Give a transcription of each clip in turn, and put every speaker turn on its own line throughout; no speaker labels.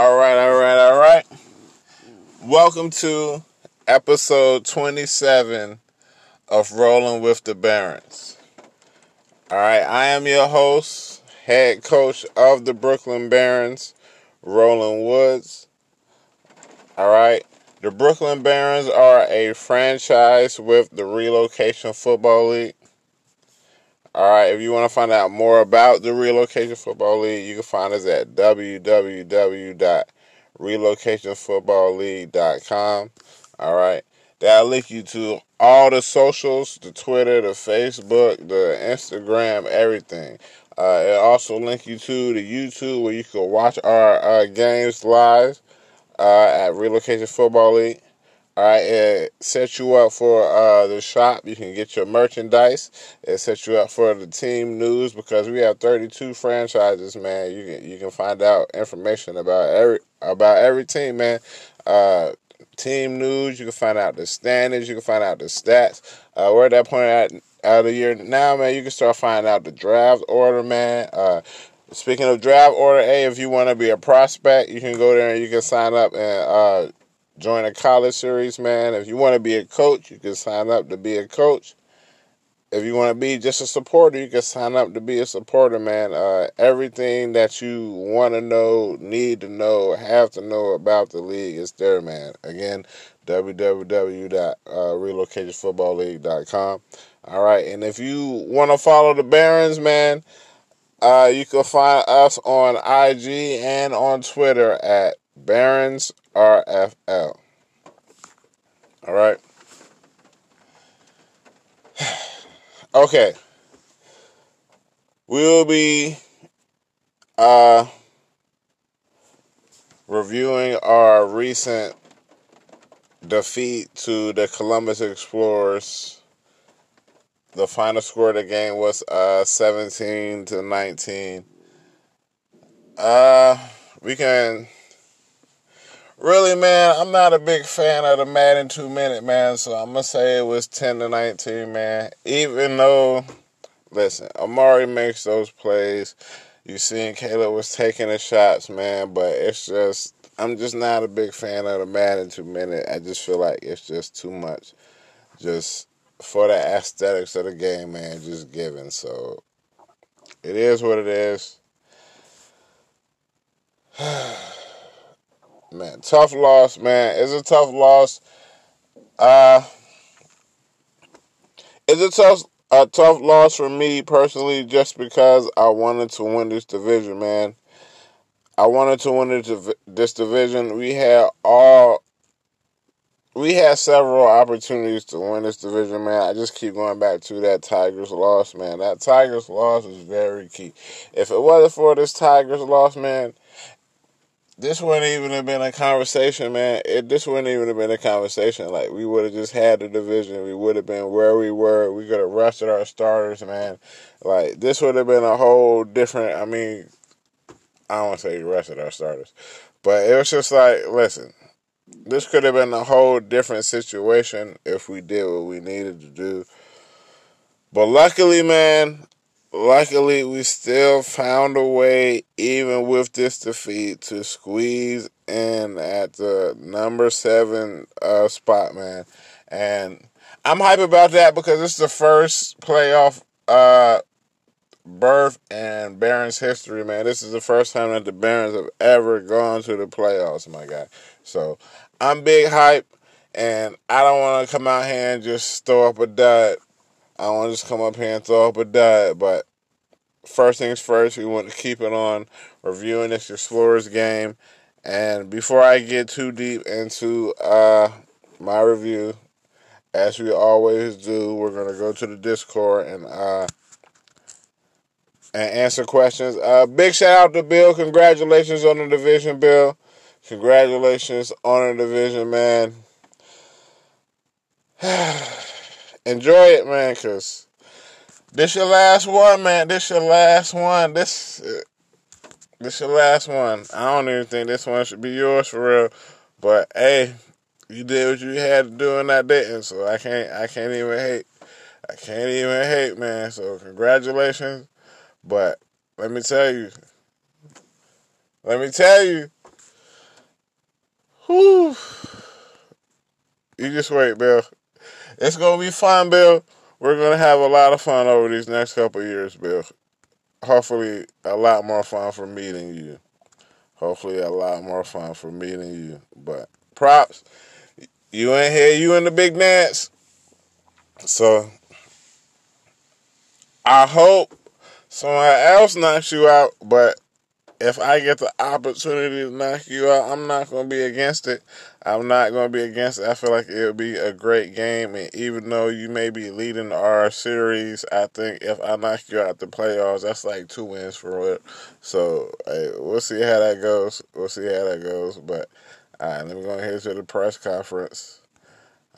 All right, all right, all right. Welcome to episode 27 of Rolling with the Barons. All right, I am your host, head coach of the Brooklyn Barons, Roland Woods. All right, the Brooklyn Barons are a franchise with the Relocation Football League. All right, if you want to find out more about the Relocation Football League, you can find us at www.relocationfootballleague.com. All right, that'll link you to all the socials the Twitter, the Facebook, the Instagram, everything. Uh, it also link you to the YouTube where you can watch our uh, games live uh, at Relocation Football League. All right, it sets you up for uh, the shop. You can get your merchandise. It sets you up for the team news because we have 32 franchises, man. You can you can find out information about every about every team, man. Uh, team news. You can find out the standings. You can find out the stats. Uh, we're at that point at out of the year now, man. You can start finding out the draft order, man. Uh, speaking of draft order, hey, if you want to be a prospect, you can go there and you can sign up and uh, join a college series, man. If you want to be a coach, you can sign up to be a coach. If you want to be just a supporter, you can sign up to be a supporter, man. Uh, everything that you want to know, need to know, have to know about the league is there, man. Again, www.relocationfootballleague.com. All right, and if you want to follow the Barons, man, uh, you can find us on IG and on Twitter at Barons RFL. All right. okay. We'll be uh, reviewing our recent defeat to the Columbus Explorers. The final score of the game was uh, 17 to 19. Uh, we can really, man, I'm not a big fan of the Madden two minute, man. So I'm gonna say it was ten to nineteen, man. Even though, listen, Amari makes those plays. You seen Caleb was taking the shots, man. But it's just, I'm just not a big fan of the Madden two minute. I just feel like it's just too much, just for the aesthetics of the game, man. Just given. So it is what it is. man, tough loss, man. It's a tough loss. Uh, it's a tough, a tough loss for me personally, just because I wanted to win this division, man. I wanted to win this division. We had all, we had several opportunities to win this division, man. I just keep going back to that Tigers loss, man. That Tigers loss is very key. If it wasn't for this Tigers loss, man, this wouldn't even have been a conversation, man. It this wouldn't even have been a conversation. Like we would have just had the division. We would have been where we were. We could have rested our starters, man. Like this would have been a whole different. I mean, I don't want to say rested our starters, but it was just like, listen, this could have been a whole different situation if we did what we needed to do. But luckily, man, luckily we still found a way even with this defeat to squeeze in at the number seven uh, spot man. And i'm hype about that because it's the first playoff uh, berth in barons history man. This is the first time that the barons have ever gone to the playoffs my guy. So i'm big hype and i don't want to come out here and just throw up a dud I want to just come up here and throw up a dud, but first things first, we want to keep it on reviewing this Explorers game. And before I get too deep into uh, my review, as we always do, we're gonna go to the Discord and uh, and answer questions. Uh, big shout out to Bill. Congratulations on the division, Bill. Congratulations on the division, man. Enjoy it, man, cause this your last one, man. This your last one. This this your last one. I don't even think this one should be yours for real. But hey, you did what you had to do and I didn't, so I can't I can't even hate. I can't even hate, man. So congratulations. But let me tell you. Let me tell you. Whew. You just wait, Bill. It's gonna be fun, Bill. We're gonna have a lot of fun over these next couple years, Bill. Hopefully, a lot more fun for meeting you. Hopefully, a lot more fun for meeting you. But props, you ain't here. You in the big dance. So I hope someone else knocks you out, but if I get the opportunity to knock you out, I'm not going to be against it. I'm not going to be against it. I feel like it'll be a great game. And even though you may be leading our series, I think if I knock you out the playoffs, that's like two wins for it. So hey, we'll see how that goes. We'll see how that goes. But all right, let me go ahead to the press conference.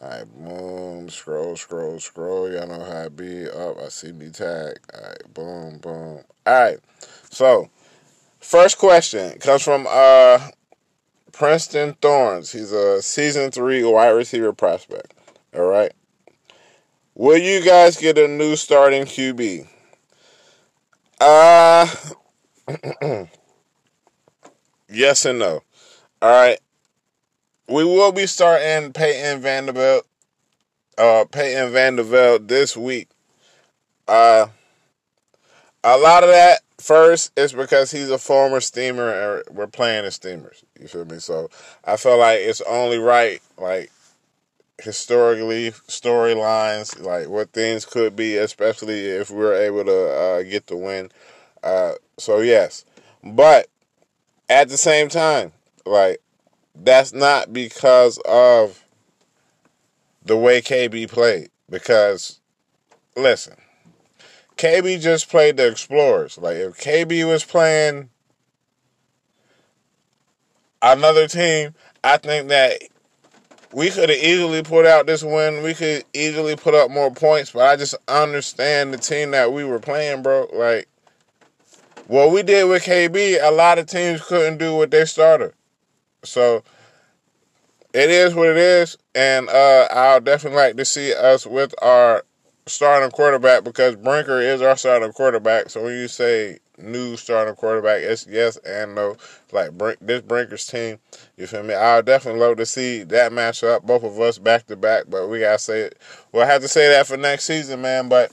All right, boom, scroll, scroll, scroll. Y'all know how it be. Up, oh, I see me tag. All right, boom, boom. All right, so First question comes from uh, Princeton Thorns. He's a season three wide receiver prospect. All right. Will you guys get a new starting QB? Uh, yes and no. All right. We will be starting Peyton Vanderbilt, uh, Peyton Vanderbilt this week. Uh, a lot of that first is because he's a former steamer and we're playing as steamers. You feel me? So I feel like it's only right, like historically, storylines, like what things could be, especially if we are able to uh, get the win. Uh, so yes, but at the same time, like that's not because of the way KB played. Because listen, KB just played the Explorers. Like if KB was playing another team, I think that we could have easily put out this win. We could easily put up more points, but I just understand the team that we were playing, bro. Like what we did with KB, a lot of teams couldn't do what they started. So it is what it is, and uh, I'll definitely like to see us with our starting quarterback because Brinker is our starting quarterback. So when you say new starting quarterback, it's yes and no. Like Brink, this Brinker's team, you feel me? I'll definitely love to see that match up, both of us back to back. But we gotta say it. We'll have to say that for next season, man. But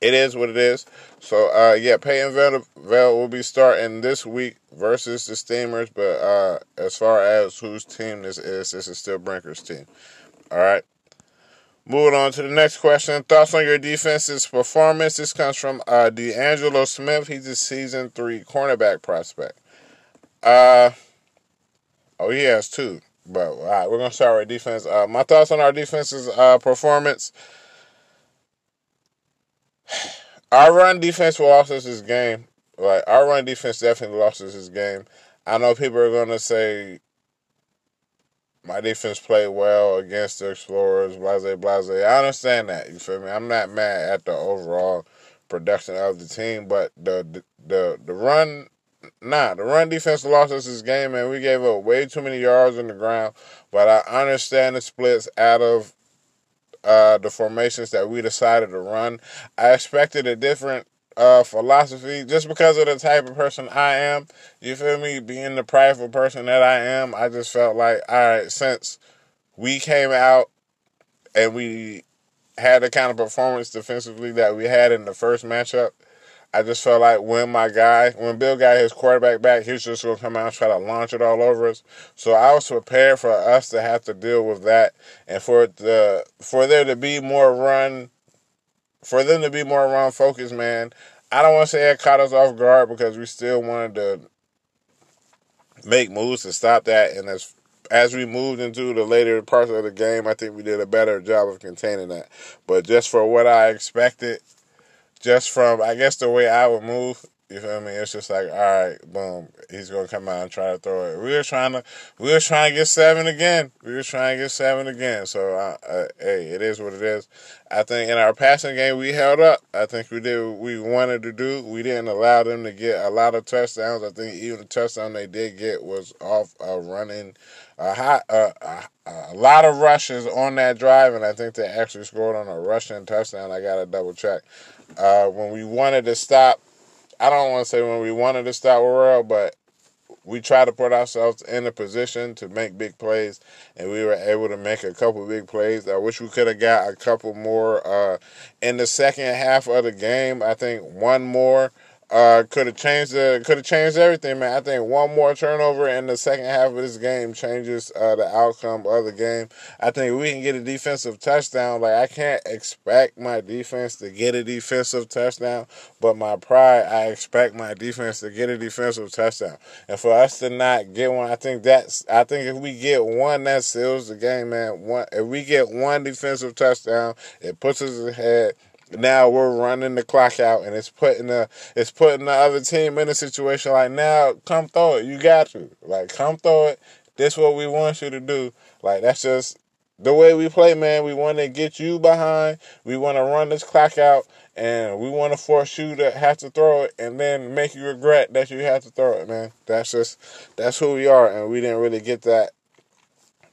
it is what it is. So uh, yeah, Peyton Vanderbilt will be starting this week versus the Steamers. But uh, as far as whose team this is, this is still Brinker's team. All right. Moving on to the next question. Thoughts on your defense's performance? This comes from uh, D'Angelo Smith. He's a season three cornerback prospect. Uh, oh, he has two. But all right, we're gonna start with defense. Uh, my thoughts on our defense's uh, performance. Our run defense lost us this game. Like our run defense definitely lost us this game. I know people are gonna say my defense played well against the Explorers, blase, blase. I understand that. You feel me? I'm not mad at the overall production of the team, but the the the run, nah, the run defense lost us this game, and we gave up way too many yards on the ground. But I understand the splits out of uh, the formations that we decided to run. I expected a different uh, philosophy just because of the type of person I am. You feel me? Being the prideful person that I am, I just felt like, all right, since we came out and we had the kind of performance defensively that we had in the first matchup, I just felt like when my guy, when Bill got his quarterback back, he was just to come out and try to launch it all over us. So I was prepared for us to have to deal with that and for the for there to be more run for them to be more run focused, man, I don't want to say it caught us off guard because we still wanted to make moves to stop that. And as as we moved into the later parts of the game, I think we did a better job of containing that. But just for what I expected, just from I guess the way I would move, you feel me? It's just like, all right, boom, he's gonna come out and try to throw it. We were trying to, we were trying to get seven again. We were trying to get seven again. So, uh, uh, hey, it is what it is. I think in our passing game we held up. I think we did what we wanted to do. We didn't allow them to get a lot of touchdowns. I think even the touchdown they did get was off a running, a hot, a, a lot of rushes on that drive, and I think they actually scored on a rushing touchdown. I got to double check. Uh, when we wanted to stop I don't want to say when we wanted to stop Worrell, but we tried to put ourselves in a position to make big plays, and we were able to make a couple big plays. I wish we could have got a couple more uh, in the second half of the game. I think one more uh, could have changed the could have changed everything, man. I think one more turnover in the second half of this game changes uh, the outcome of the game. I think we can get a defensive touchdown. Like I can't expect my defense to get a defensive touchdown, but my pride, I expect my defense to get a defensive touchdown. And for us to not get one, I think that's I think if we get one, that seals the game, man. One if we get one defensive touchdown, it puts us ahead now we're running the clock out and it's putting the it's putting the other team in a situation like now come throw it. You got to. Like come throw it. This what we want you to do. Like that's just the way we play man. We want to get you behind. We want to run this clock out and we want to force you to have to throw it and then make you regret that you have to throw it man. That's just that's who we are and we didn't really get that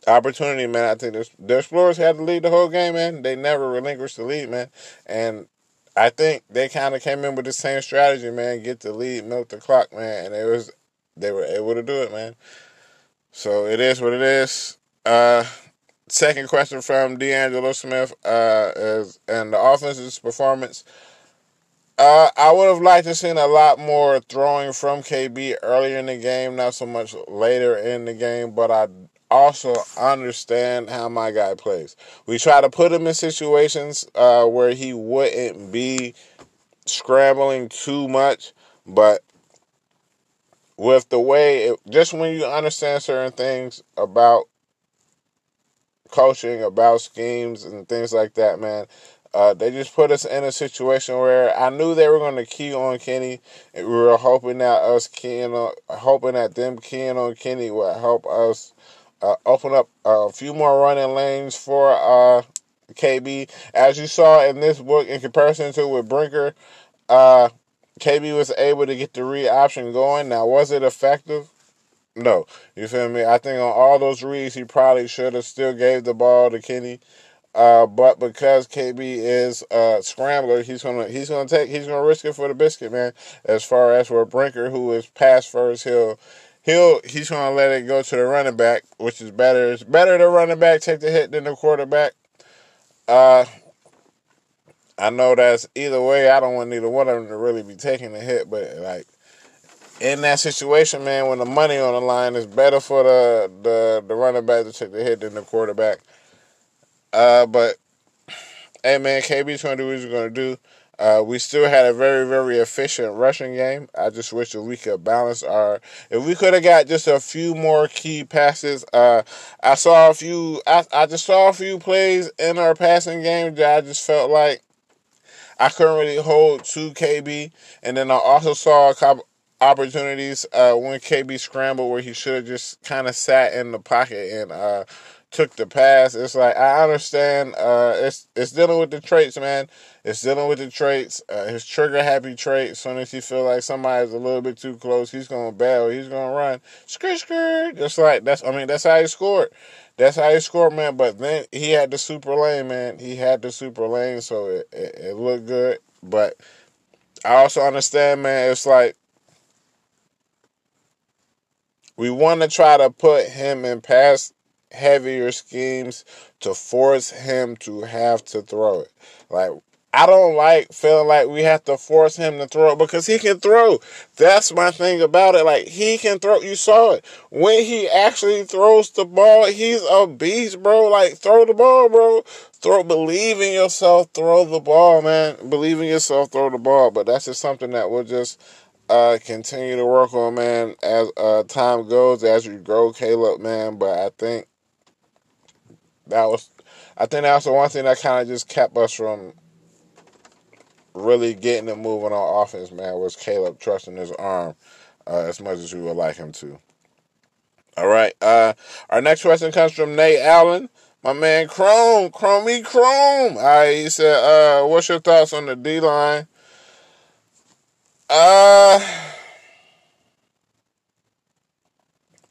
opportunity, man. I think the, Explorers had to lead the whole game, man. They never relinquished the lead, man. And I think they kind of came in with the same strategy, man. Get the lead, milk the clock, man. And it was they were able to do it, man. So it is what it is. Uh, second question from D'Angelo Smith uh, is and the offense's performance. Uh, I would have liked to seen a lot more throwing from KB earlier in the game, not so much later in the game. But I also understand how my guy plays. We try to put him in situations uh, where he wouldn't be scrambling too much, but with the way, it, just when you understand certain things about coaching, about schemes, and things like that, man. Uh, they just put us in a situation where I knew they were going to key on Kenny. We were hoping that us keying on, hoping that them keying on Kenny would help us uh, open up a few more running lanes for uh, KB. As you saw in this book, in comparison to with Brinker, uh, KB was able to get the read option going. Now, was it effective? No. You feel me? I think on all those reads, he probably should have still gave the ball to Kenny. Uh, but because KB is a scrambler, he's gonna he's gonna take he's gonna risk it for the biscuit, man. As far as for Brinker, who is pass first, he'll he'll he's gonna let it go to the running back, which is better. It's better the running back take the hit than the quarterback. Uh, I know that's either way. I don't want neither one of them to really be taking the hit, but like in that situation, man, when the money on the line, it's better for the the the running back to take the hit than the quarterback. Uh, but hey, man, KB's gonna do what he's gonna do. Uh, we still had a very, very efficient rushing game. I just wish that we could balance our. If we could have got just a few more key passes, uh, I saw a few. I, I just saw a few plays in our passing game that I just felt like I couldn't really hold to KB. And then I also saw a couple opportunities uh, when KB scrambled where he should have just kind of sat in the pocket and uh, took the pass. It's like I understand. Uh, it's it's dealing with the traits, man. It's dealing with the traits. Uh, his trigger happy trait. As soon as he feel like somebody's a little bit too close, he's gonna bail. He's gonna run. Skirt skirt. Just like that's. I mean, that's how he scored. That's how he scored, man. But then he had the super lane, man. He had the super lane, so it, it, it looked good. But I also understand, man. It's like we want to try to put him in pass heavier schemes to force him to have to throw it. Like I don't like feeling like we have to force him to throw it because he can throw. That's my thing about it. Like he can throw. You saw it when he actually throws the ball. He's a beast, bro. Like throw the ball, bro. Throw. Believe in yourself. Throw the ball, man. Believe in yourself. Throw the ball. But that's just something that we'll just uh, continue to work on, man. As uh, time goes, as you grow, Caleb, man. But I think that was, I think that was the one thing that kind of just kept us from really getting it moving on offense, man, was Caleb trusting his arm uh, as much as we would like him to. All right. Uh, our next question comes from Nate Allen. My man Chrome, Chromey Chrome. All right, he said, uh, what's your thoughts on the D line? Uh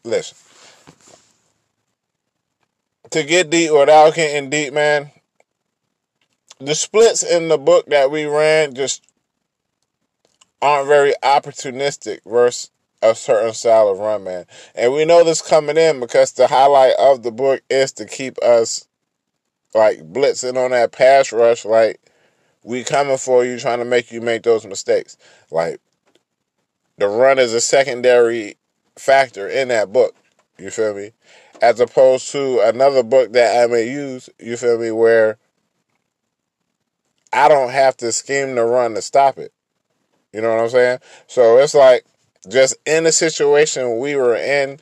listen to get deep without getting deep, man. The splits in the book that we ran just aren't very opportunistic versus a certain style of run, man. And we know this coming in because the highlight of the book is to keep us like blitzing on that pass rush, like we coming for you, trying to make you make those mistakes. Like the run is a secondary factor in that book. You feel me? As opposed to another book that I may use, you feel me, where I don't have to scheme the run to stop it. You know what I'm saying? So it's like just in the situation we were in,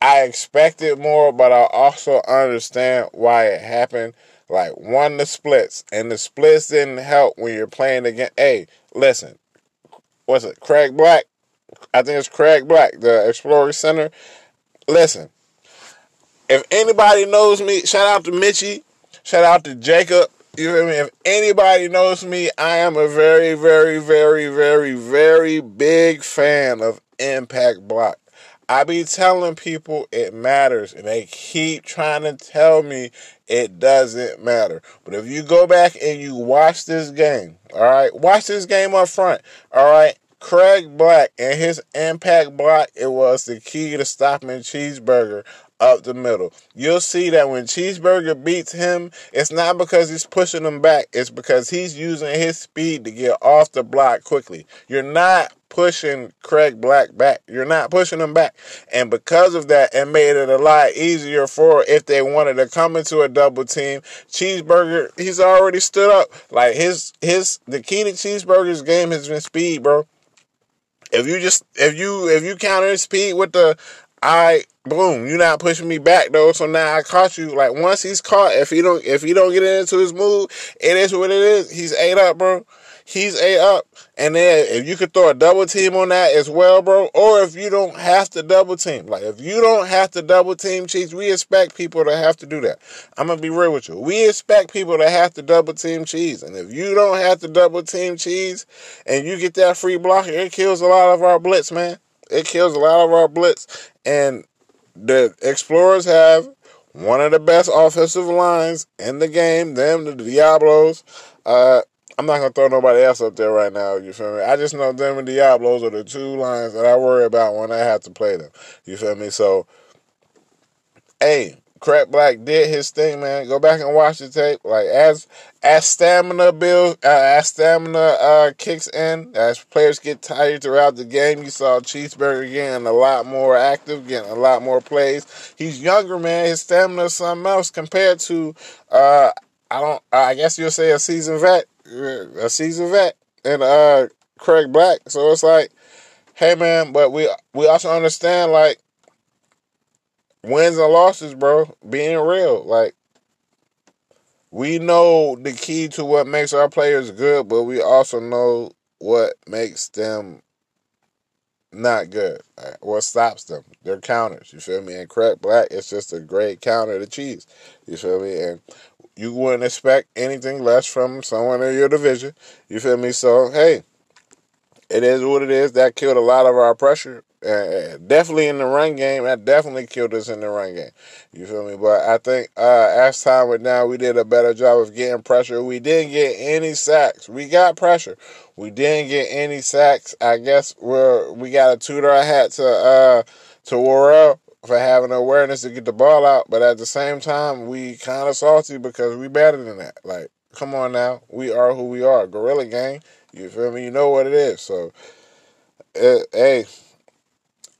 I expected more, but I also understand why it happened. Like one the splits, and the splits didn't help when you're playing against. Hey, listen, what's it? Craig Black. I think it's Craig Black, the Explorer Center. Listen, if anybody knows me, shout out to Mitchie, shout out to Jacob, you feel me? If anybody knows me, I am a very, very, very, very, very big fan of Impact Block. I be telling people it matters, and they keep trying to tell me it doesn't matter. But if you go back and you watch this game, all right, watch this game up front, all right. Craig Black and his impact block, it was the key to stopping Cheeseburger up the middle. You'll see that when Cheeseburger beats him, it's not because he's pushing him back, it's because he's using his speed to get off the block quickly. You're not pushing Craig Black back. You're not pushing him back. And because of that, it made it a lot easier for if they wanted to come into a double team. Cheeseburger, he's already stood up. Like his his the key to Cheeseburger's game has been speed, bro. If you just if you if you counter speed with the I boom, you're not pushing me back though. So now I caught you. Like once he's caught, if he don't if he don't get into his move, it is what it is. He's eight up, bro. He's eight up. And then if you could throw a double team on that as well, bro, or if you don't have to double team. Like if you don't have to double team Cheese, we expect people to have to do that. I'm gonna be real with you. We expect people to have to double team cheese. And if you don't have to double team cheese and you get that free blocker, it kills a lot of our blitz, man. It kills a lot of our blitz. And the Explorers have one of the best offensive lines in the game. Them, the Diablos. Uh, I'm not gonna throw nobody else up there right now. You feel me? I just know them and Diablos are the two lines that I worry about when I have to play them. You feel me? So, hey, Craig Black did his thing, man. Go back and watch the tape. Like as as stamina builds, uh, as stamina uh, kicks in, as players get tired throughout the game, you saw Cheeseburger getting a lot more active, getting a lot more plays. He's younger, man. His stamina is something else compared to uh, I don't. I guess you'll say a seasoned vet, a seasoned vet, and uh, Craig Black. So it's like, hey, man. But we we also understand like wins and losses, bro. Being real, like we know the key to what makes our players good, but we also know what makes them not good. What stops them? Their counters. You feel me? And Craig Black is just a great counter to cheese. You feel me? And you wouldn't expect anything less from someone in your division. You feel me? So hey, it is what it is. That killed a lot of our pressure. Uh, definitely in the run game. That definitely killed us in the run game. You feel me? But I think uh, as time went down, we did a better job of getting pressure. We didn't get any sacks. We got pressure. We didn't get any sacks. I guess we're we got to toot our hat to uh, to Worrell for having awareness to get the ball out. But at the same time, we kind of salty because we better than that. Like, come on now, we are who we are. Gorilla Gang. You feel me? You know what it is. So, it, hey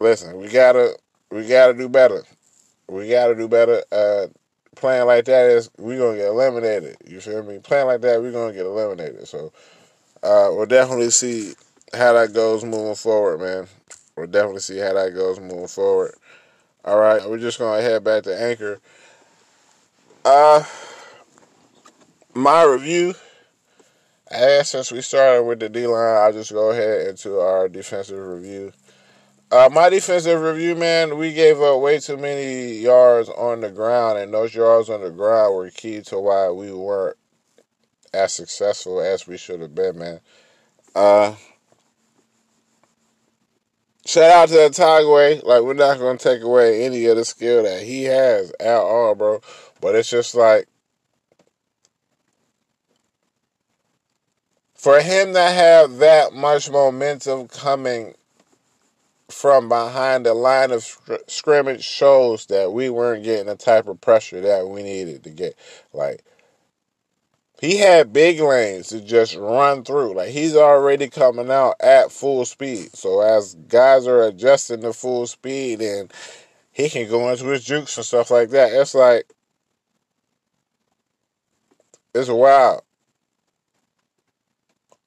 listen, we gotta we gotta do better. We gotta do better. Uh, playing like that is we gonna get eliminated. You feel me? Playing like that, we're gonna get eliminated. So uh, we'll definitely see how that goes moving forward, man. We'll definitely see how that goes moving forward. All right, we're just gonna head back to Anchor. Uh, my review. As since we started with the D line, I'll just go ahead into our defensive review. Uh, my defensive review, man, we gave up way too many yards on the ground, and those yards on the ground were key to why we weren't as successful as we should have been, man. Uh, shout out to Tagway. Like, we're not going to take away any of the skill that he has at all, bro. But it's just like, for him to have that much momentum coming from behind the line of scrimmage shows that we weren't getting the type of pressure that we needed to get. Like he had big lanes to just run through. Like he's already coming out at full speed. So as guys are adjusting to full speed and he can go into his jukes and stuff like that. It's like it's wild.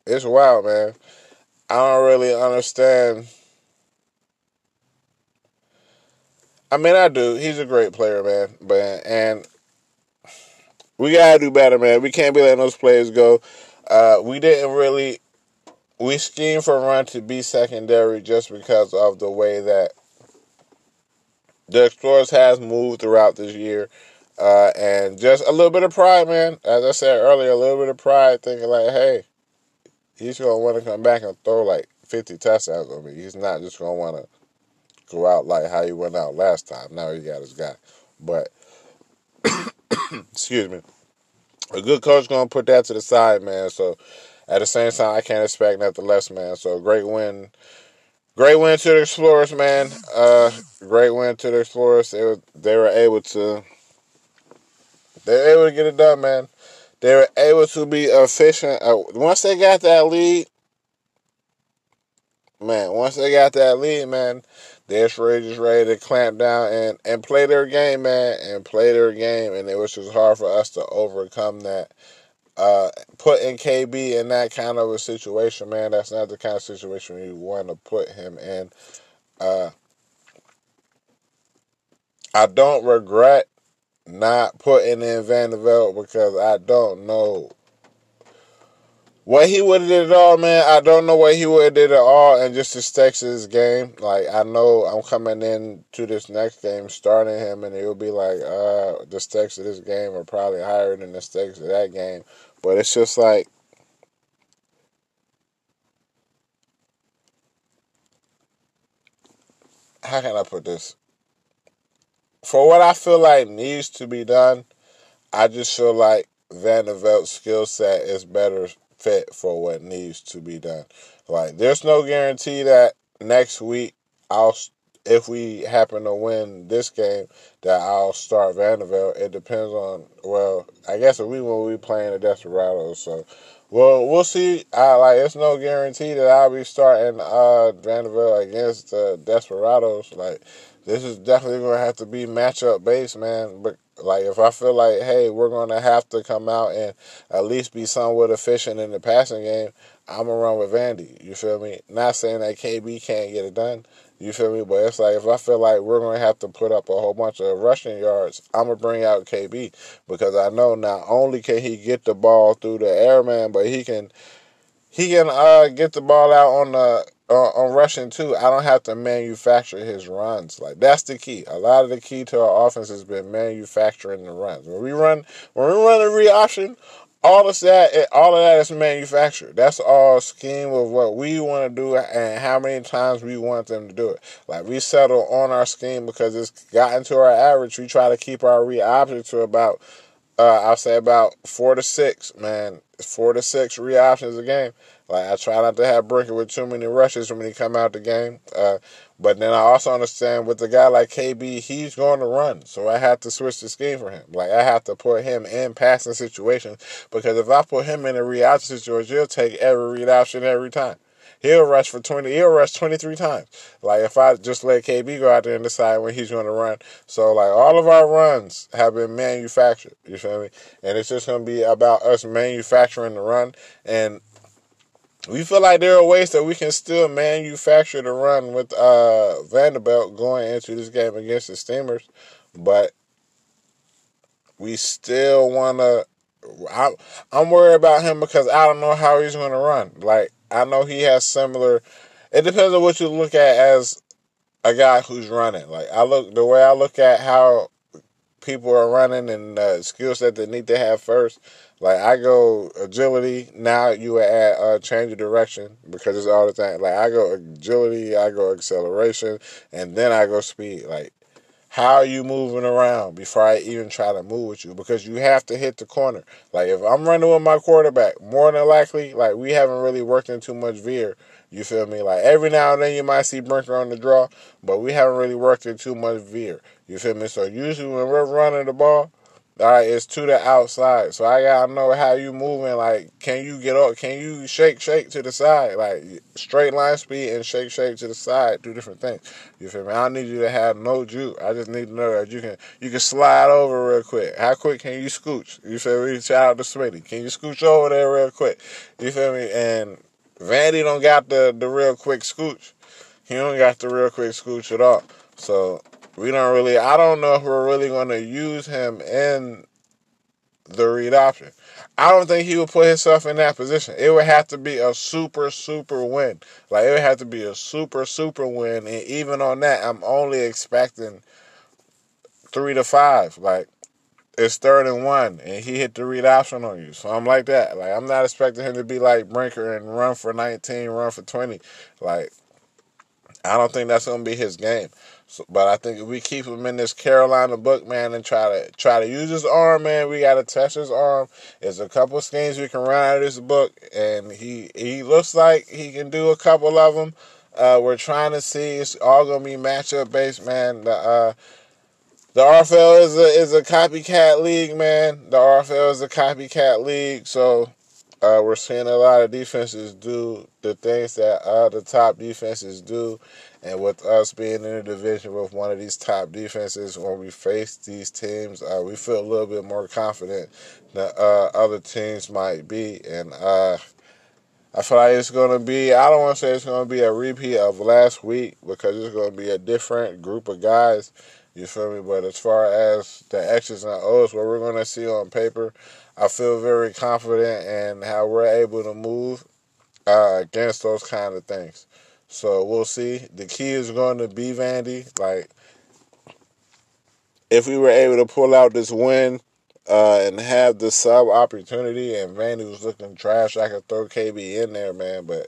It's wild, man. I don't really understand. I mean, I do. He's a great player, man. But and we gotta do better, man. We can't be letting those players go. Uh, we didn't really we schemed for run to be secondary just because of the way that the Explorers has moved throughout this year. Uh, and just a little bit of pride, man. As I said earlier, a little bit of pride, thinking like, hey, he's gonna want to come back and throw like fifty touchdowns on me. He's not just gonna want to go out like how he went out last time. Now he got his guy, but excuse me, a good coach gonna put that to the side, man. So at the same time, I can't expect nothing less, man. So great win. Great win to the Explorers, man. Uh, great win to the Explorers. They were they were able to they were able to get it done, man. They were able to be efficient. Uh, once they got that lead, man, once they got that lead, man, they're just ready to clamp down and, and play their game, man, and play their game. And it was just hard for us to overcome that. Uh, putting KB in that kind of a situation, man, that's not the kind of situation you want to put him in. Uh, I don't regret not putting in Vanderbilt because I don't know what he would have did at all, man. I don't know what he would have did at all, and just this game. Like I know I'm coming in to this next game, starting him, and it'll be like, uh, the stakes of this game are probably higher than the stakes of that game. But it's just like. How can I put this? For what I feel like needs to be done, I just feel like Vanderbilt's skill set is better fit for what needs to be done. Like, there's no guarantee that next week I'll, if we happen to win this game, that I'll start Vanderbilt. It depends on, well, I guess if we will be playing the Desperados, so well, we'll see. I like it's no guarantee that I'll be starting uh Vanderbilt against the Desperados. Like this is definitely going to have to be matchup based, man. But like, if I feel like, hey, we're going to have to come out and at least be somewhat efficient in the passing game, I'm gonna run with Vandy. You feel me? Not saying that KB can't get it done. You feel me? But it's like if I feel like we're gonna have to put up a whole bunch of rushing yards, I'm gonna bring out KB because I know not only can he get the ball through the air, man, but he can he can uh, get the ball out on the uh, on rushing too, I don't have to manufacture his runs. Like that's the key. A lot of the key to our offense has been manufacturing the runs. When we run, when we run a re option, all of that, all of that is manufactured. That's all scheme of what we want to do and how many times we want them to do it. Like we settle on our scheme because it's gotten to our average. We try to keep our re option to about, uh, I'll say about four to six. Man, four to six re options a game. Like I try not to have Brinker with too many rushes when he come out the game. Uh, but then I also understand with a guy like KB, he's going to run, so I have to switch the scheme for him. Like I have to put him in passing situations because if I put him in a read option situation, he'll take every read option every time. He'll rush for twenty. He'll rush twenty three times. Like if I just let KB go out there and decide when he's going to run. So like all of our runs have been manufactured. You feel me? And it's just going to be about us manufacturing the run and we feel like there are ways that we can still manufacture the run with uh, Vanderbilt going into this game against the Steamers, but we still want to. I'm, I'm worried about him because I don't know how he's going to run. Like I know he has similar. It depends on what you look at as a guy who's running. Like I look the way I look at how people are running and uh, skill set they need to have first. Like I go agility. Now you add uh, change of direction because it's all the time. Like I go agility, I go acceleration, and then I go speed. Like how are you moving around before I even try to move with you? Because you have to hit the corner. Like if I'm running with my quarterback, more than likely, like we haven't really worked in too much veer. You feel me? Like every now and then you might see Brinker on the draw, but we haven't really worked in too much veer. You feel me? So usually when we're running the ball, all right, it's to the outside. So I gotta know how you moving. Like, can you get up? Can you shake, shake to the side? Like straight line speed and shake, shake to the side. Two different things. You feel me? I don't need you to have no juke. I just need to know that you can you can slide over real quick. How quick can you scooch? You feel me? Shout out to Smitty. Can you scooch over there real quick? You feel me? And Vandy don't got the the real quick scooch. He don't got the real quick scooch at all. So we don't really. I don't know if we're really going to use him in the read option. I don't think he would put himself in that position. It would have to be a super, super win. Like, it would have to be a super, super win. And even on that, I'm only expecting three to five. Like, it's third and one, and he hit the read option on you. So I'm like that. Like, I'm not expecting him to be like Brinker and run for 19, run for 20. Like, I don't think that's going to be his game. So, but I think if we keep him in this Carolina book, man, and try to try to use his arm, man, we got to test his arm. There's a couple schemes we can run out of this book, and he he looks like he can do a couple of them. Uh, we're trying to see. It's all gonna be matchup based, man. The uh, the RFL is a is a copycat league, man. The RFL is a copycat league, so uh, we're seeing a lot of defenses do the things that uh, the top defenses do. And with us being in the division with one of these top defenses, when we face these teams, uh, we feel a little bit more confident than uh, other teams might be. And uh, I feel like it's going to be, I don't want to say it's going to be a repeat of last week because it's going to be a different group of guys. You feel me? But as far as the X's and O's, what we're going to see on paper, I feel very confident in how we're able to move uh, against those kind of things. So we'll see. The key is going to be Vandy. Like, if we were able to pull out this win uh, and have the sub opportunity, and Vandy was looking trash, I could throw KB in there, man. But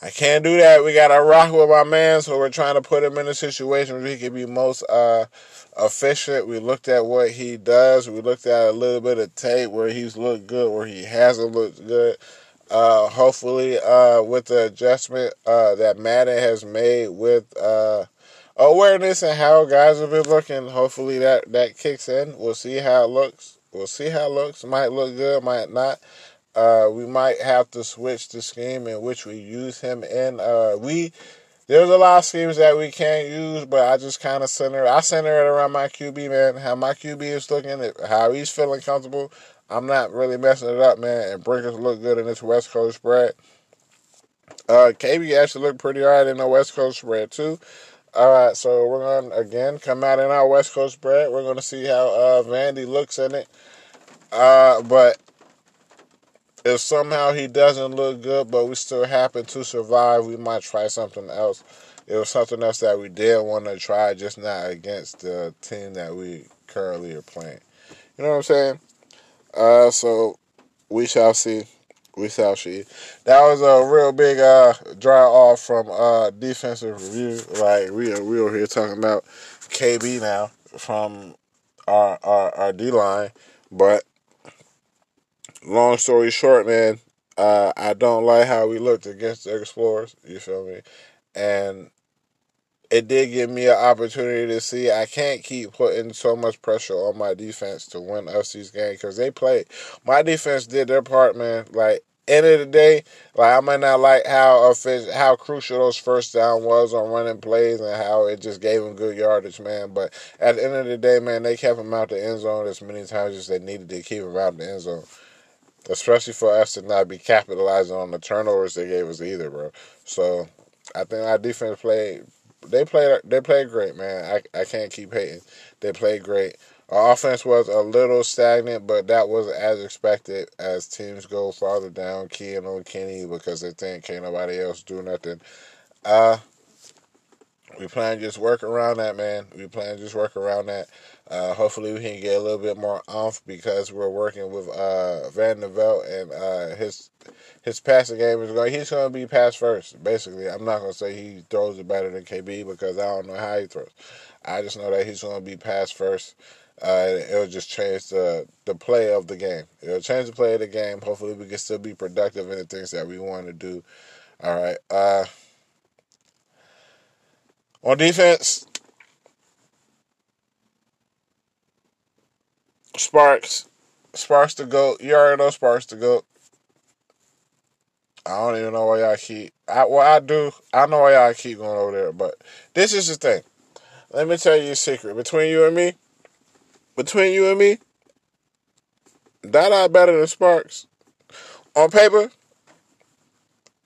I can't do that. We got to rock with my man, so we're trying to put him in a situation where he can be most uh, efficient. We looked at what he does. We looked at a little bit of tape where he's looked good, where he hasn't looked good. Uh, hopefully, uh, with the adjustment uh, that Madden has made with uh, awareness and how guys have been looking, hopefully that that kicks in. We'll see how it looks. We'll see how it looks. Might look good, might not. Uh, we might have to switch the scheme in which we use him in. Uh, we there's a lot of schemes that we can't use, but I just kind of center. I center it around my QB, man. How my QB is looking, how he's feeling comfortable. I'm not really messing it up, man. And Brinkers look good in this West Coast spread. Uh, KB actually looked pretty alright in the West Coast spread too. All right, so we're gonna again come out in our West Coast spread. We're gonna see how uh, Vandy looks in it. Uh, but if somehow he doesn't look good, but we still happen to survive, we might try something else. It was something else that we did want to try, just not against the team that we currently are playing. You know what I'm saying? Uh, so we shall see. We shall see. That was a real big uh dry off from uh defensive review. Like we are we are here talking about KB now from our our, our D line, but long story short, man, uh, I don't like how we looked against the Explorers. You feel me? And it did give me an opportunity to see I can't keep putting so much pressure on my defense to win us these games because they played. My defense did their part, man. Like end of the day, like I might not like how how crucial those first down was on running plays and how it just gave them good yardage, man. But at the end of the day, man, they kept them out the end zone as many times as they needed to keep them out the end zone especially for us to not be capitalizing on the turnovers they gave us either, bro. So I think our defense played. They played. They played great, man. I I can't keep hating. They played great. Our offense was a little stagnant, but that was as expected as teams go farther down, keying on Kenny because they think can't nobody else do nothing. Uh, we plan just work around that, man. We plan just work around that. Uh, hopefully, we can get a little bit more off because we're working with uh, Vanderbilt and uh, his his passing game is going. He's going to be pass first. Basically, I'm not going to say he throws it better than KB because I don't know how he throws. I just know that he's going to be pass first. Uh, it'll just change the the play of the game. It'll change the play of the game. Hopefully, we can still be productive in the things that we want to do. All right. Uh, on defense, Sparks. Sparks to go. You already know Sparks to go. I don't even know why y'all keep. I, well, I do. I know why y'all keep going over there, but this is the thing. Let me tell you a secret. Between you and me, between you and me, That Dada better than Sparks. On paper,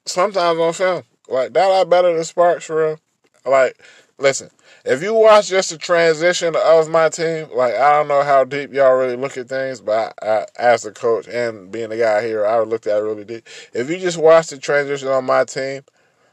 sometimes on film. Like that Dada better than Sparks for real. Like, listen, if you watch just the transition of my team, like I don't know how deep y'all really look at things, but I, I, as a coach and being the guy here, I looked at it really deep. If you just watch the transition on my team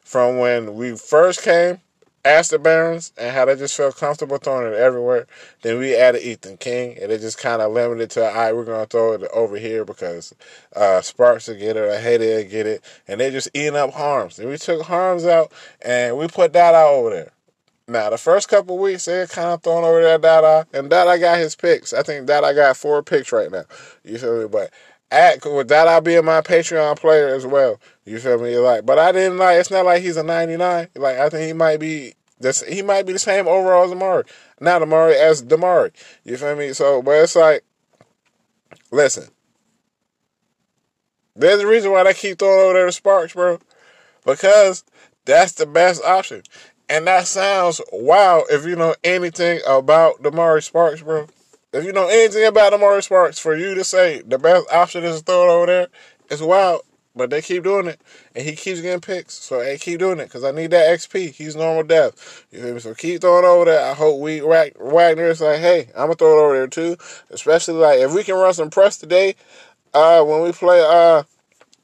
from when we first came asked the Barons and how they just felt comfortable throwing it everywhere. Then we added Ethan King, and it just kind of limited to, all right, we're going to throw it over here because uh, Sparks will get it, or Hayden will get it, and they just eating up Harms. And we took Harms out, and we put that out over there. Now, the first couple weeks, they're kind of throwing over there Dada, and Dada got his picks. I think Dada got four picks right now. You feel me? But at, with Dada being my Patreon player as well, you feel me? Like, but I didn't like. It's not like he's a ninety nine. Like, I think he might be. This he might be the same overall as Amari. Not Amari as Damari. You feel me? So, but it's like, listen. There's a reason why they keep throwing over there to Sparks, bro. Because that's the best option. And that sounds wow if you know anything about Damari Sparks, bro. If you know anything about Damari Sparks, for you to say the best option is to throw it over there, it's wild. But they keep doing it, and he keeps getting picks. So hey, keep doing it because I need that XP. He's normal depth. You feel me? So keep throwing over there. I hope Reed Wagner is like, hey, I'm gonna throw it over there too. Especially like if we can run some press today, uh, when we play uh,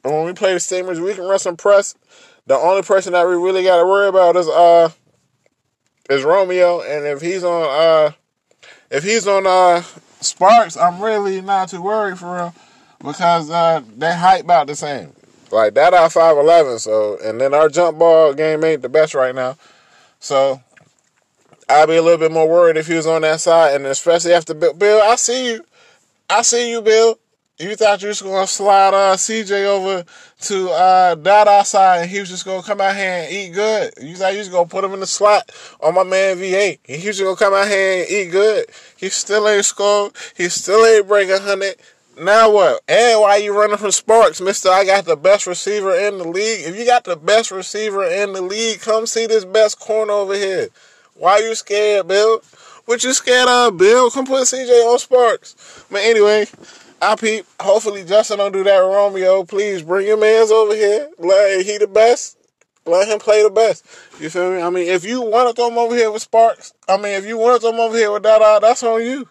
when we play the Steamers, we can run some press. The only person that we really got to worry about is uh, is Romeo, and if he's on uh, if he's on uh Sparks, I'm really not too worried for real because uh, they hype about the same. Like that our five eleven. So and then our jump ball game ain't the best right now. So I'd be a little bit more worried if he was on that side, and especially after Bill. Bill, I see you. I see you, Bill. You thought you was gonna slide uh, CJ over to uh, Dada side, and he was just gonna come out here and eat good. You thought you was gonna put him in the slot on my man V8, and he was gonna come out here and eat good. He still ain't scored. He still ain't break a hundred. Now what? And why you running from Sparks, Mister? I got the best receiver in the league. If you got the best receiver in the league, come see this best corner over here. Why you scared, Bill? What you scared of, Bill? Come put CJ on Sparks. But anyway, I peep. Hopefully Justin don't do that Romeo. Please bring your mans over here. Let he the best. Let him play the best. You feel me? I mean, if you want to throw over here with Sparks, I mean, if you want to throw over here with Dada, that's on you.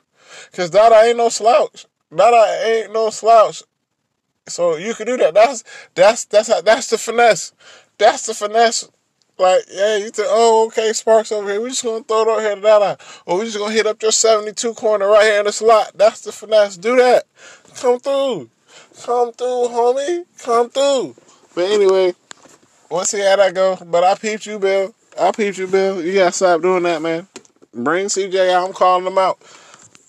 Cause Dada ain't no slouch. That ain't no slouch. So you can do that. That's that's that's how, that's the finesse. That's the finesse. Like, yeah, you think, oh, okay, Sparks over here. We just gonna throw it over here to that Or we just gonna hit up your 72 corner right here in the slot. That's the finesse. Do that. Come through. Come through, homie. Come through. But anyway, we'll see how that go. But I peeped you, Bill. I peeped you, Bill. You gotta stop doing that, man. Bring CJ out. I'm calling them out.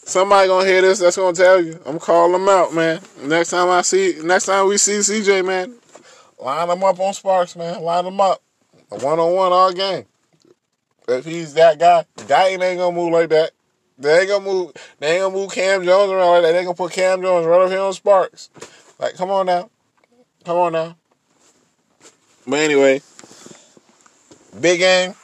Somebody gonna hear this that's gonna tell you. I'm calling them out, man. Next time I see, next time we see CJ, man, line them up on Sparks, man. Line them up, one on one all game. If he's that guy, guy ain't gonna move like that. They ain't gonna move. They ain't gonna move Cam Jones around like that. They ain't gonna put Cam Jones right up here on Sparks. Like, come on now, come on now. But anyway, big game.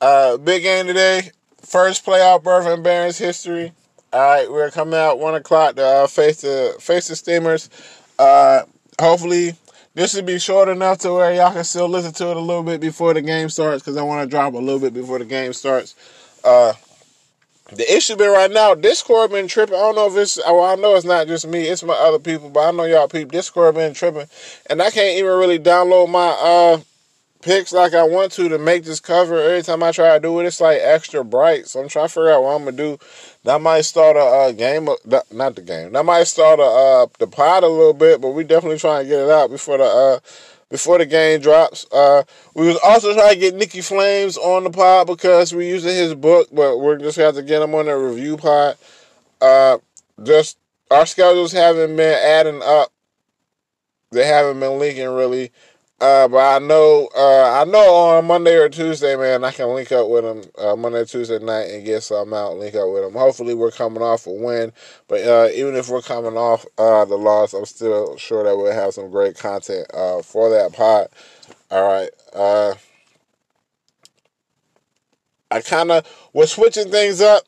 Uh, big game today. First playoff berth in Barons history. All right, we're coming out one o'clock to uh, face the face the Steamers. Uh, hopefully, this will be short enough to where y'all can still listen to it a little bit before the game starts because I want to drop a little bit before the game starts. Uh, the issue been right now, Discord been tripping. I don't know if it's well, I know it's not just me, it's my other people, but I know y'all people Discord been tripping, and I can't even really download my uh picks like I want to to make this cover. Every time I try to do it, it's like extra bright. So I'm trying to figure out what I'm gonna do. That might start a uh, game, not the game. That might start a uh, the pod a little bit, but we definitely trying to get it out before the uh, before the game drops. Uh, we was also trying to get Nikki Flames on the pod because we're using his book, but we're just have to get him on the review pod. Uh, just our schedules haven't been adding up. They haven't been linking really. Uh, but I know, uh, I know on Monday or Tuesday, man, I can link up with him uh, Monday, Tuesday night and get something out. Link up with him. Hopefully, we're coming off a win. But uh, even if we're coming off uh, the loss, I'm still sure that we'll have some great content uh, for that pod. All right. Uh, I kind of we're switching things up.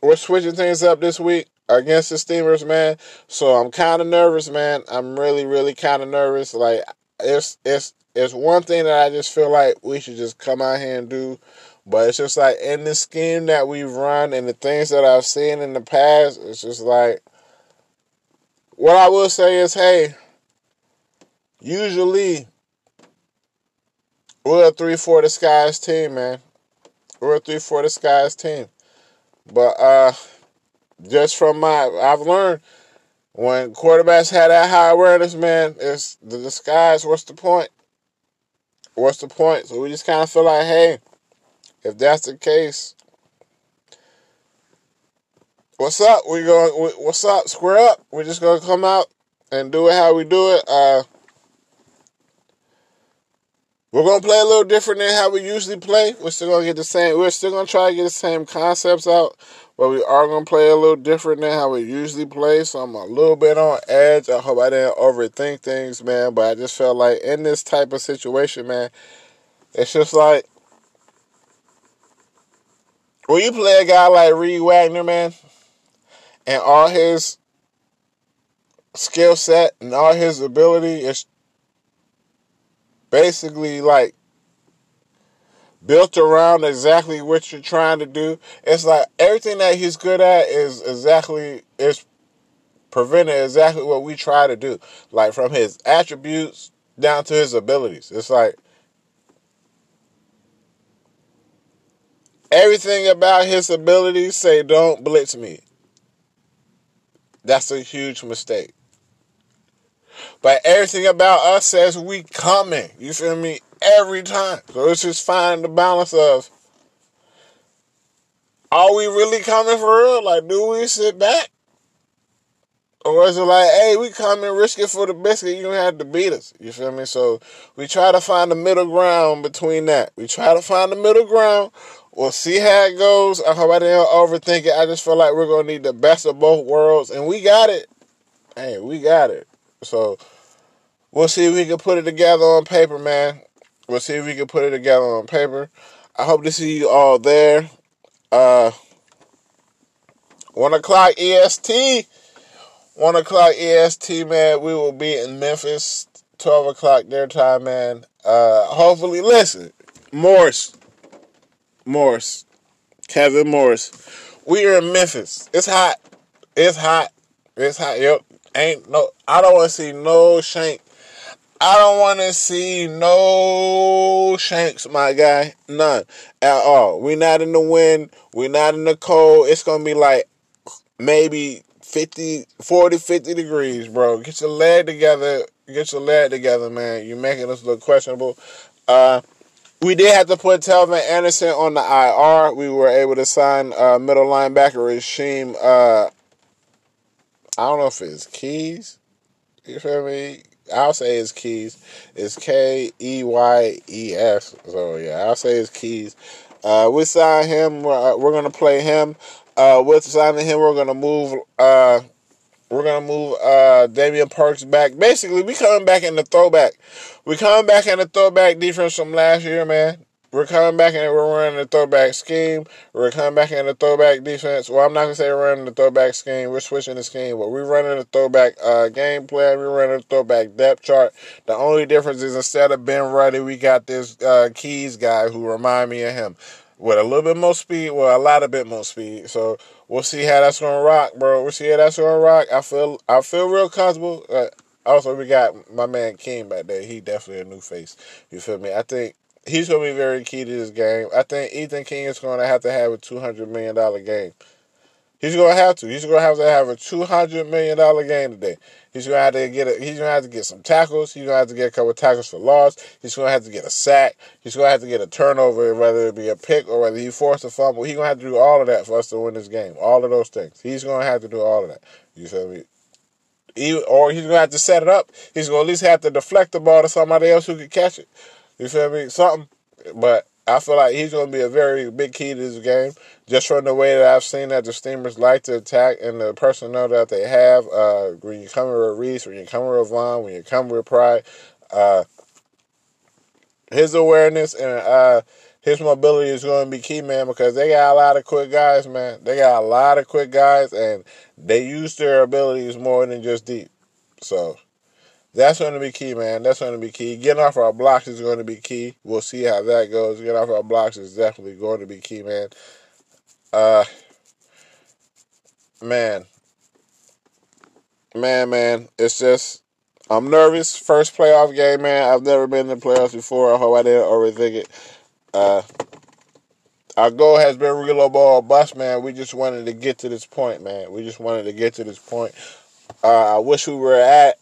We're switching things up this week against the Steamers, man. So I'm kind of nervous, man. I'm really, really kind of nervous. Like it's it's it's one thing that I just feel like we should just come out here and do. But it's just like in the scheme that we've run and the things that I've seen in the past, it's just like what I will say is, hey, usually we're a three four the skies team, man. We're a three four the skies team. But uh just from my I've learned when quarterbacks had that high awareness, man, it's the disguise. What's the point? What's the point? So we just kind of feel like, hey, if that's the case, what's up? We going? What's up? Square up. We're just gonna come out and do it how we do it. Uh, we're gonna play a little different than how we usually play. We're still gonna get the same. We're still gonna try to get the same concepts out, but we are gonna play a little different than how we usually play. So I'm a little bit on edge. I hope I didn't overthink things, man. But I just felt like in this type of situation, man, it's just like when you play a guy like Reed Wagner, man, and all his skill set and all his ability is basically like built around exactly what you're trying to do. It's like everything that he's good at is exactly is preventing exactly what we try to do. Like from his attributes down to his abilities. It's like everything about his abilities say don't blitz me. That's a huge mistake. But everything about us says we coming. You feel me? Every time. So it's just finding the balance of are we really coming for real? Like, do we sit back? Or is it like, hey, we coming, risk it for the biscuit, you don't have to beat us. You feel me? So we try to find the middle ground between that. We try to find the middle ground. We'll see how it goes. I hope I didn't overthink it. I just feel like we're gonna need the best of both worlds. And we got it. Hey, we got it. So we'll see if we can put it together on paper, man. We'll see if we can put it together on paper. I hope to see you all there. Uh, one o'clock EST. One o'clock EST, man. We will be in Memphis. Twelve o'clock their time, man. Uh, hopefully, listen, Morris, Morris, Kevin Morris. We are in Memphis. It's hot. It's hot. It's hot. Yep. Ain't no. I don't want to see no shank. I don't want to see no shanks, my guy. None at all. We not in the wind. We not in the cold. It's gonna be like maybe 50, 40, 50 degrees, bro. Get your leg together. Get your leg together, man. You're making us look questionable. Uh, we did have to put Telvin Anderson on the IR. We were able to sign uh, middle linebacker Rasheem. Uh, I don't know if it's Keyes. You feel me? I'll say it's Keyes. It's K E Y E S. So yeah, I'll say it's Keyes. Uh, we signed him. We're, uh, we're gonna play him. Uh, with signing him, we're gonna move. Uh, we're gonna move uh, Damian Parks back. Basically, we coming back in the throwback. We coming back in the throwback defense from last year, man. We're coming back and we're running the throwback scheme. We're coming back in the throwback defense. Well, I'm not gonna say we're running the throwback scheme. We're switching the scheme, but we're running the throwback uh, game plan. We're running the throwback depth chart. The only difference is instead of Ben Ruddy, we got this uh, Keyes guy who remind me of him with a little bit more speed, well, a lot of bit more speed. So we'll see how that's gonna rock, bro. We'll see how that's gonna rock. I feel I feel real comfortable. Uh, also, we got my man King back there. He definitely a new face. You feel me? I think he's going to be very key to this game. I think Ethan King is going to have to have a two hundred million dollar game. He's going to have to. He's going to have to have a two hundred million dollar game today. He's going to have to get a, He's going to have to get some tackles. He's going to have to get a couple tackles for loss. He's going to have to get a sack. He's going to have to get a turnover, whether it be a pick or whether he forced a fumble. He's going to have to do all of that for us to win this game. All of those things. He's going to have to do all of that. You feel me? He, or he's gonna have to set it up. He's gonna at least have to deflect the ball to somebody else who can catch it. You feel me? Something. But I feel like he's gonna be a very big key to this game, just from the way that I've seen that the Steamers like to attack and the personnel that they have. Uh, when you come with Reese, when you come with Vaughn, when you come with Pride, uh, his awareness and uh, his mobility is going to be key, man, because they got a lot of quick guys, man. They got a lot of quick guys, and they use their abilities more than just deep. So that's going to be key, man. That's going to be key. Getting off our blocks is going to be key. We'll see how that goes. Getting off our blocks is definitely going to be key, man. Uh, man, man, man. It's just I'm nervous. First playoff game, man. I've never been in the playoffs before. I hope I didn't overthink it. Uh, our goal has been real ball bust, man. We just wanted to get to this point, man. We just wanted to get to this point. Uh, I wish we were at.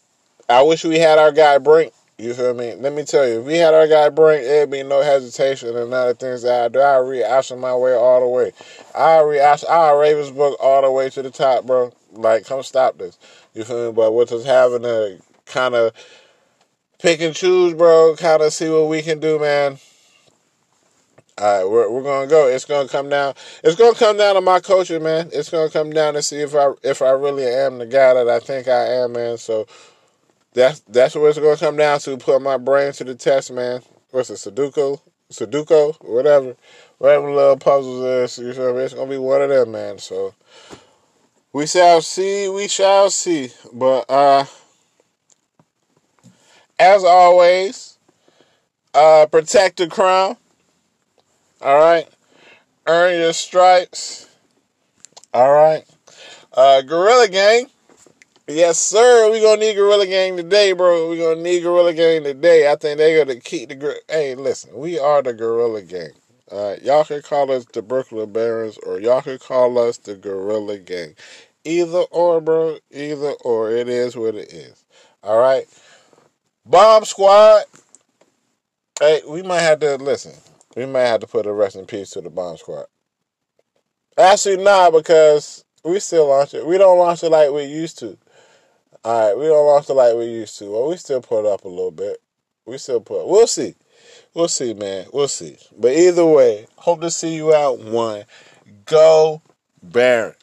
I wish we had our guy Brink. You feel me? Let me tell you, if we had our guy Brink, it'd be no hesitation and other things that I do. I read option my way all the way. I read I Ravens book all the way to the top, bro. Like, come stop this. You feel me? But with us having to kind of pick and choose, bro, kind of see what we can do, man. All right, we're we're gonna go. It's gonna come down. It's gonna come down to my coaching, man. It's gonna come down to see if I if I really am the guy that I think I am, man. So that's that's what it's gonna come down to. Put my brain to the test, man. What's it, Sudoku, Sudoku, whatever, whatever little puzzles is. You me? It's gonna be one of them, man. So we shall see. We shall see. But uh, as always, uh, protect the crown. All right. Earn your stripes. All right. Uh, Gorilla Gang. Yes, sir. We gonna need Gorilla Gang today, bro. We gonna need Gorilla Gang today. I think they gonna keep the. Hey, listen. We are the Gorilla Gang. Uh, y'all can call us the Brooklyn Barons, or y'all can call us the Gorilla Gang. Either or, bro. Either or. It is what it is. All right. Bomb Squad. Hey, we might have to listen. We might have to put a rest in peace to the bomb squad. Actually, nah, because we still launch it. We don't launch it like we used to. All right, we don't launch it like we used to. Well, we still put up a little bit. We still put. We'll see. We'll see, man. We'll see. But either way, hope to see you out one. Go Barons.